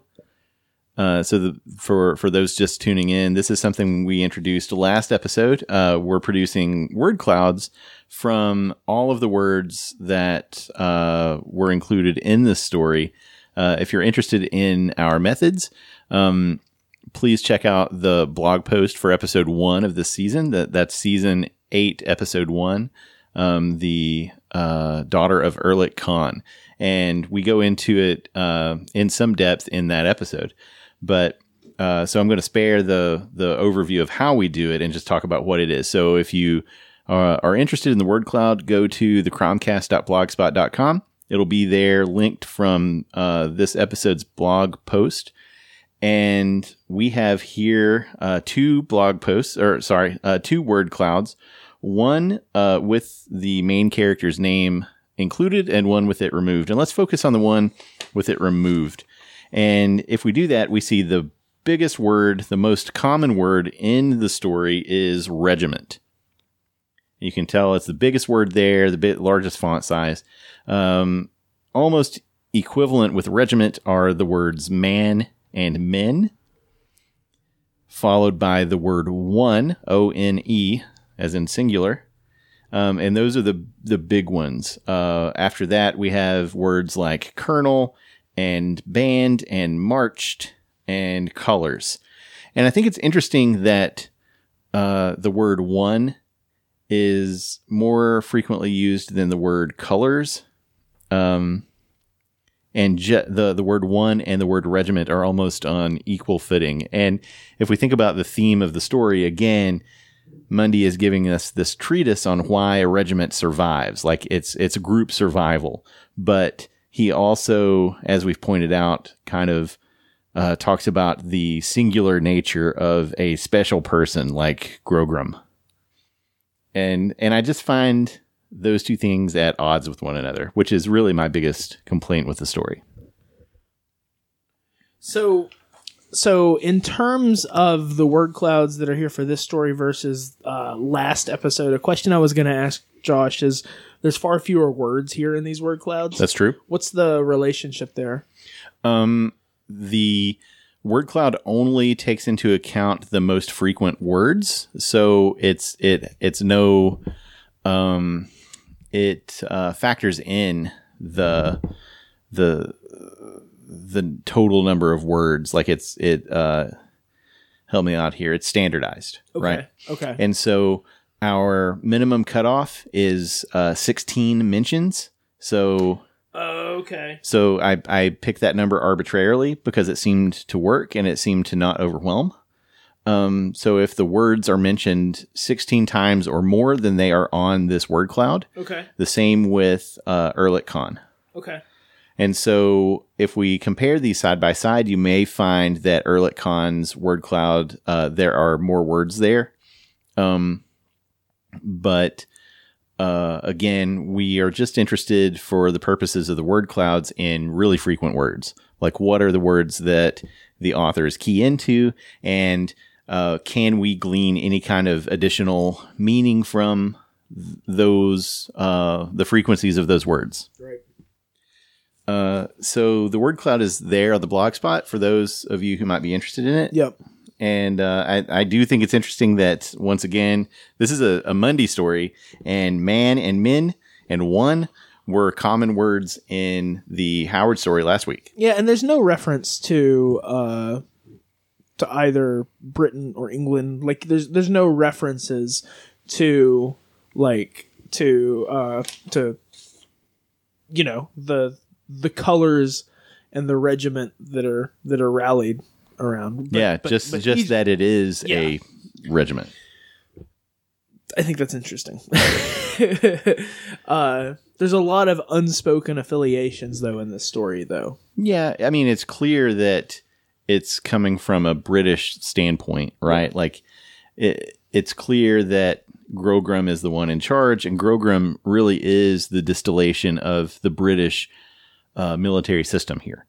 Uh, so the, for for those just tuning in, this is something we introduced last episode. Uh, we're producing word clouds from all of the words that uh, were included in this story. Uh, if you're interested in our methods, um, please check out the blog post for episode one of this season. That that's season eight, episode one. Um, the uh, daughter of Erlik Khan, and we go into it uh, in some depth in that episode. But uh, so I'm going to spare the the overview of how we do it and just talk about what it is. So if you uh, are interested in the word cloud, go to thecromcast.blogspot.com. It'll be there linked from uh, this episode's blog post. And we have here uh, two blog posts, or sorry, uh, two word clouds. One uh, with the main character's name included, and one with it removed. And let's focus on the one with it removed. And if we do that, we see the biggest word, the most common word in the story is regiment. You can tell it's the biggest word there, the bit largest font size. Um, almost equivalent with regiment are the words man and men, followed by the word one, O N E, as in singular. Um, and those are the the big ones. Uh, after that, we have words like colonel and band and marched and colors. And I think it's interesting that uh, the word one is more frequently used than the word colors. Um, and je- the the word one and the word regiment are almost on equal footing. And if we think about the theme of the story again, Mundy is giving us this treatise on why a regiment survives, like it's it's group survival. But he also, as we've pointed out, kind of uh, talks about the singular nature of a special person like Grogram. And and I just find those two things at odds with one another, which is really my biggest complaint with the story. So, so in terms of the word clouds that are here for this story versus uh, last episode, a question I was going to ask Josh is: There's far fewer words here in these word clouds. That's true. What's the relationship there? Um, the word cloud only takes into account the most frequent words, so it's it it's no um it uh, factors in the the the total number of words like it's it uh help me out here. It's standardized, Okay. right? Okay. And so our minimum cutoff is uh, 16 mentions. So okay. so I, I picked that number arbitrarily because it seemed to work and it seemed to not overwhelm. Um, so if the words are mentioned 16 times or more, then they are on this word cloud. Okay. The same with uh, Erlik Khan. Okay. And so if we compare these side by side, you may find that Erlik Khan's word cloud, uh, there are more words there. Um, but uh, again, we are just interested for the purposes of the word clouds in really frequent words. Like, what are the words that the authors key into? And uh, can we glean any kind of additional meaning from th- those, uh, the frequencies of those words? Right. Uh, so the word cloud is there on the blog spot for those of you who might be interested in it. Yep. And uh, I, I do think it's interesting that once again, this is a, a Mundy story, and man and men and one were common words in the Howard story last week. Yeah, and there's no reference to uh to either Britain or England. Like there's there's no references to like to uh to you know, the the colors and the regiment that are that are rallied around. But- yeah, but- just but just that it is Yeah. a regiment. I think that's interesting. (laughs) uh there's a lot of unspoken affiliations though in this story though. Yeah, I mean, it's clear that it's coming from a British standpoint, right? Like, it, it's clear that Grogram is the one in charge, and Grogram really is the distillation of the British uh, military system here.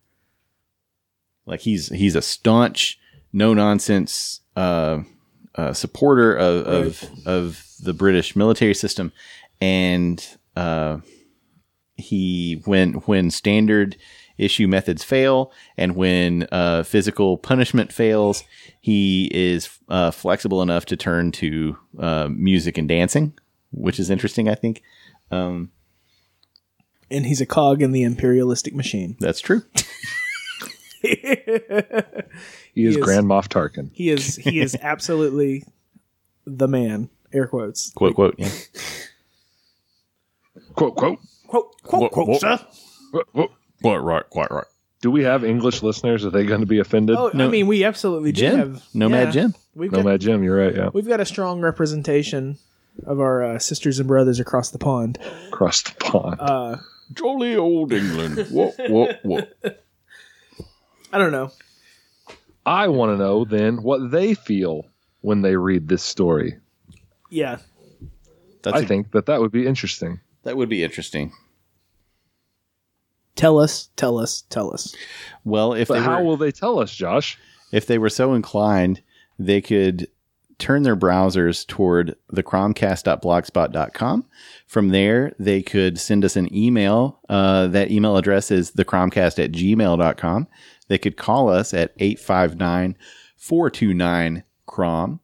Like, he's he's a staunch, no nonsense uh, uh, supporter of, of of the British military system, and uh, he when when standard issue methods fail and when uh, physical punishment fails, he is uh, flexible enough to turn to uh, music and dancing, which is interesting. I think um, And he's a cog in the imperialistic machine. that's true. (laughs) He is He is- Grand Moff Tarkin. He is he is (laughs) absolutely the man. Air quotes. Quote quote. Yeah. Quote, quote. Quote quote quote. sir. Whoa, whoa. Quite right. Quite right. Do we have English listeners? Are they going to be offended? Oh, I mean, we absolutely do Jim, have Nomad yeah. Jim. We've got Nomad Jim, you're right. Yeah, we've got a strong representation of our uh, sisters and brothers across the pond. across the pond. Uh, Jolly old England. What what what? I don't know. I want to know then what they feel when they read this story. Yeah, That's I a- think that that would be interesting. that would be interesting. Tell us, tell us, tell us. Well, if But they how were, will they tell us, Josh? if they were so inclined, they could turn their browsers toward thecromcast.blogspot.com. From there, they could send us an email. Uh, that email address is thecromcast at gmail.com. They could call us at 859 429 Crom.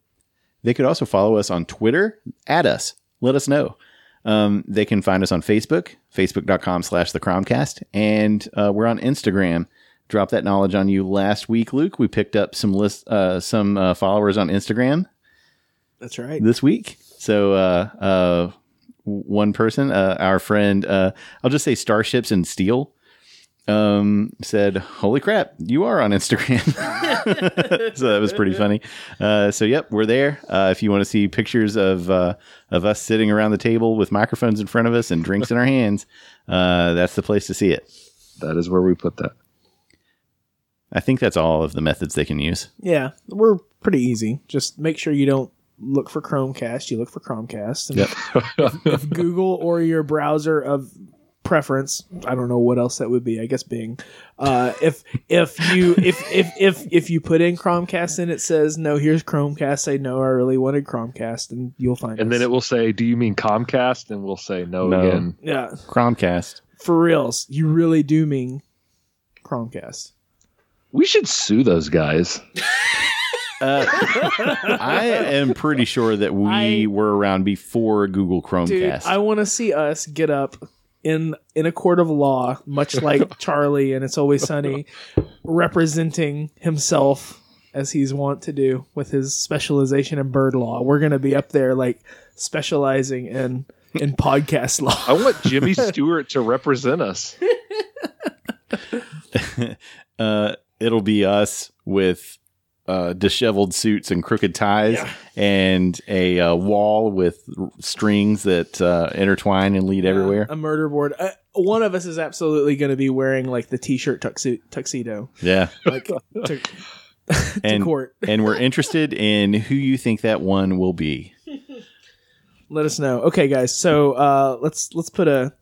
They could also follow us on Twitter. at us. Let us know. Um, they can find us on Facebook, facebook.com slash the Cromcast. And uh, we're on Instagram. Drop that knowledge on you last week, Luke. We picked up some list, uh, some uh, followers on Instagram That's right. this week. So, uh, uh, one person, uh, our friend, uh, I'll just say Starships and Steel, um, said, "Holy crap, you are on Instagram!" (laughs) so that was pretty funny. Uh, so, yep, we're there. Uh, if you want to see pictures of uh, of us sitting around the table with microphones in front of us and drinks in our hands, uh, that's the place to see it. That is where we put that. I think that's all of the methods they can use. Yeah, we're pretty easy. Just make sure you don't look for Chromecast. You look for Cromcast. And if Google or your browser of preference, I don't know what else that would be. I guess Bing. Uh, if if you if if if if you put in Chromecast and it says no, here's Chromecast. Say no, I really wanted Chromecast, and you'll find. And us. then it will say, "Do you mean Comcast?" And we'll say no, No. again. yeah, Chromecast. for reals, you really do mean Chromecast. We should sue those guys. Uh, I am pretty sure that we I- were around before Google Dude, Chromecast. I want to see us get up in in a court of law, much (laughs) like Charlie and It's Always Sunny, representing himself as he's wont to do with his specialization in bird law. We're gonna be up there like specializing in in podcast law. I want (laughs) Jimmy Stewart to represent us. (laughs) uh, it'll be us with uh, disheveled suits and crooked ties and a uh, wall with r- strings that uh, intertwine and lead everywhere. A murder board. Uh, one of us is absolutely going to be wearing like the t-shirt tuxi- tuxedo, Yeah. like to, (laughs) to And, court. (laughs) and we're interested in who you think that one will be. Let us know. Okay, guys. So uh, let's let's put a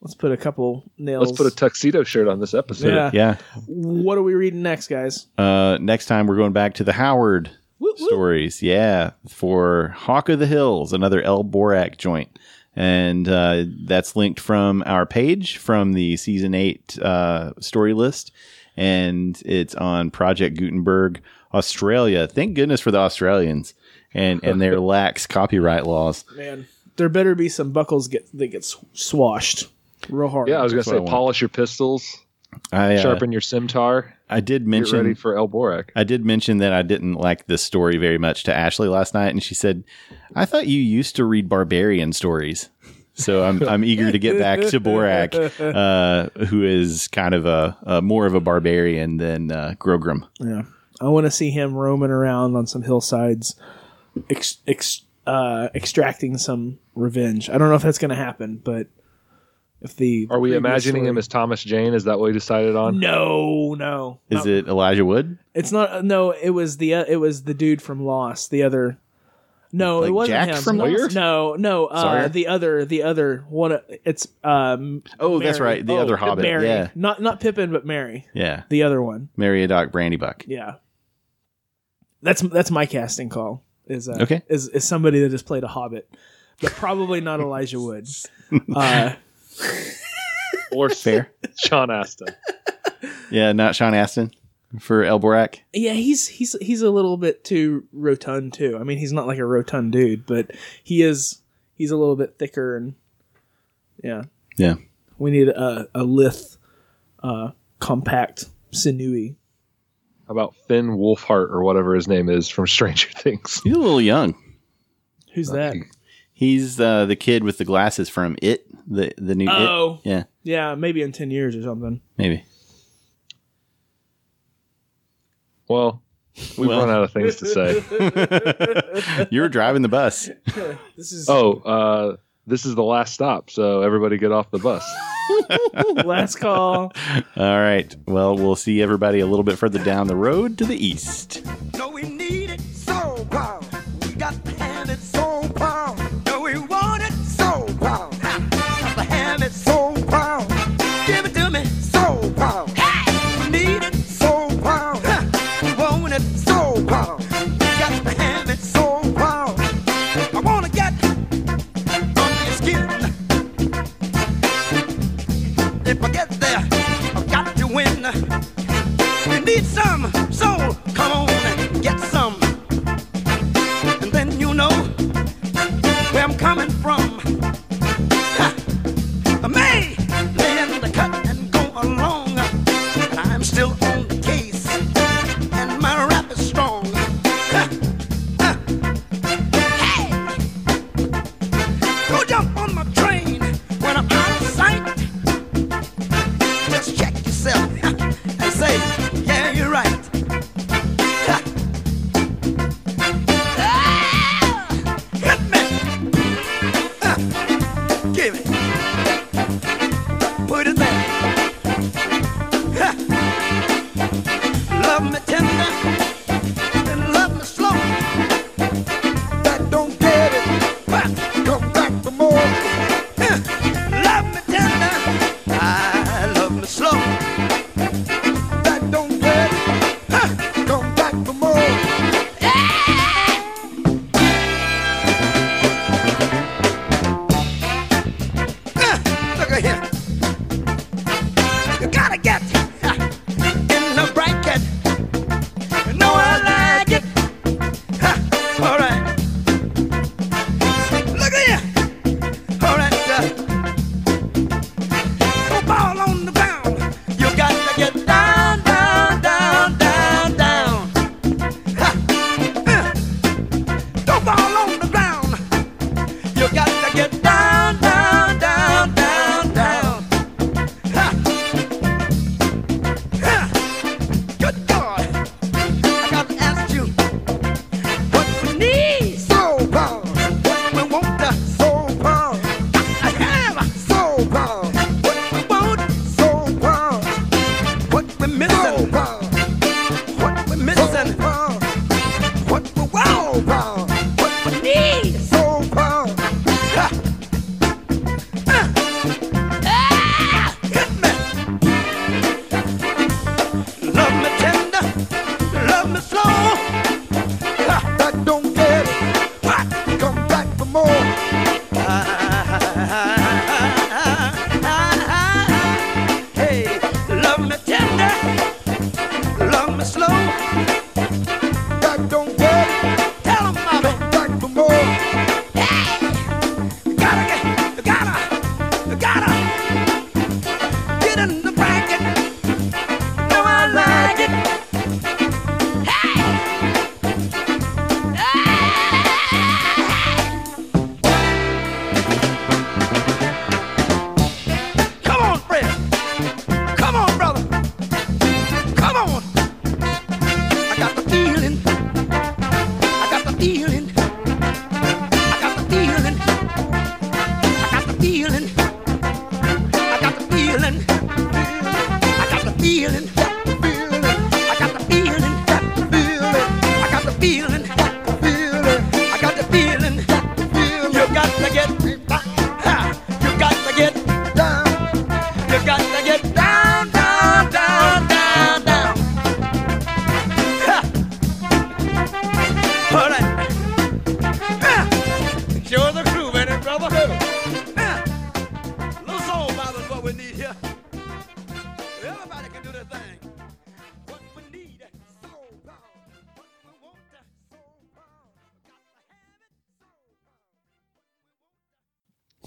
let's put a couple nails. Let's put a tuxedo shirt on this episode. Yeah. Yeah. what are we reading next, guys? Uh, next time we're going back to the Howard Woo, woo. stories. Yeah, for Hawk of the Hills, another El Borak joint, and uh, that's linked from our page from the season eight uh, story list, and it's on Project Gutenberg Australia. Thank goodness for the Australians and and their (laughs) lax copyright laws. Man, there better be some buckles get that get swashed real hard. Yeah, I was gonna That's say I want. polish your pistols, I uh, sharpen your scimitar, I did mention ready for El Borak. I did mention that I didn't like this story very much to Ashley last night, and she said, "I thought you used to read barbarian stories." So I'm (laughs) I'm eager to get back to Borak, uh, who is kind of a, a more of a barbarian than uh, Grogram. Yeah. I want to see him roaming around on some hillsides, ex- ex- uh, extracting some revenge. I don't know if that's going to happen, but if the Are we previous imagining him as Thomas Jane? Is that what we decided on? No, no. Is Not- it Elijah Wood? It's not. No, it was the uh, it was the dude from Lost. The other. No, Like it wasn't Jack him. from Lost? No, no. Uh, Sawyer? the other, the other one. uh, It's um. Oh, that's Merry. right, the Oh, other Hobbit. Merry. Yeah, Not not Pippin, but Merry. yeah, The other one. Meriadoc Brandybuck. Yeah. That's that's my casting call. Is uh, Okay. Is is somebody that has played a Hobbit, but probably not Elijah Wood. (laughs) Uh, (laughs) Or Fair. Sean Astin. Yeah, not Sean Astin for El Borak. yeah, he's he's he's a little bit too rotund too. I mean, he's not like a rotund dude, but he is. He's a little bit thicker and yeah. Yeah, We need a a lithe, uh, compact, sinewy. How about Finn Wolfhard or whatever his name is from Stranger (laughs) Things? he's a little young. Who's that? He's uh, the kid with the glasses from It, the the new Oh. It. Yeah, Yeah, maybe in ten years or something. maybe. Well, we've Well. run out of things to say. (laughs) (laughs) you were driving the bus. (laughs) This is Oh, uh, this is the last stop, so everybody get off the bus. last call. All right. Well, we'll see everybody a little bit further down the road to the east. No, need some soul, come on.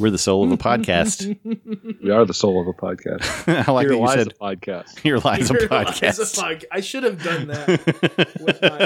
We're the soul of a podcast. (laughs) we are the soul of a podcast. (laughs) I like Here that you lies said a podcast. Here lies Here a podcast. Lies a pod- I should have done that (laughs) with my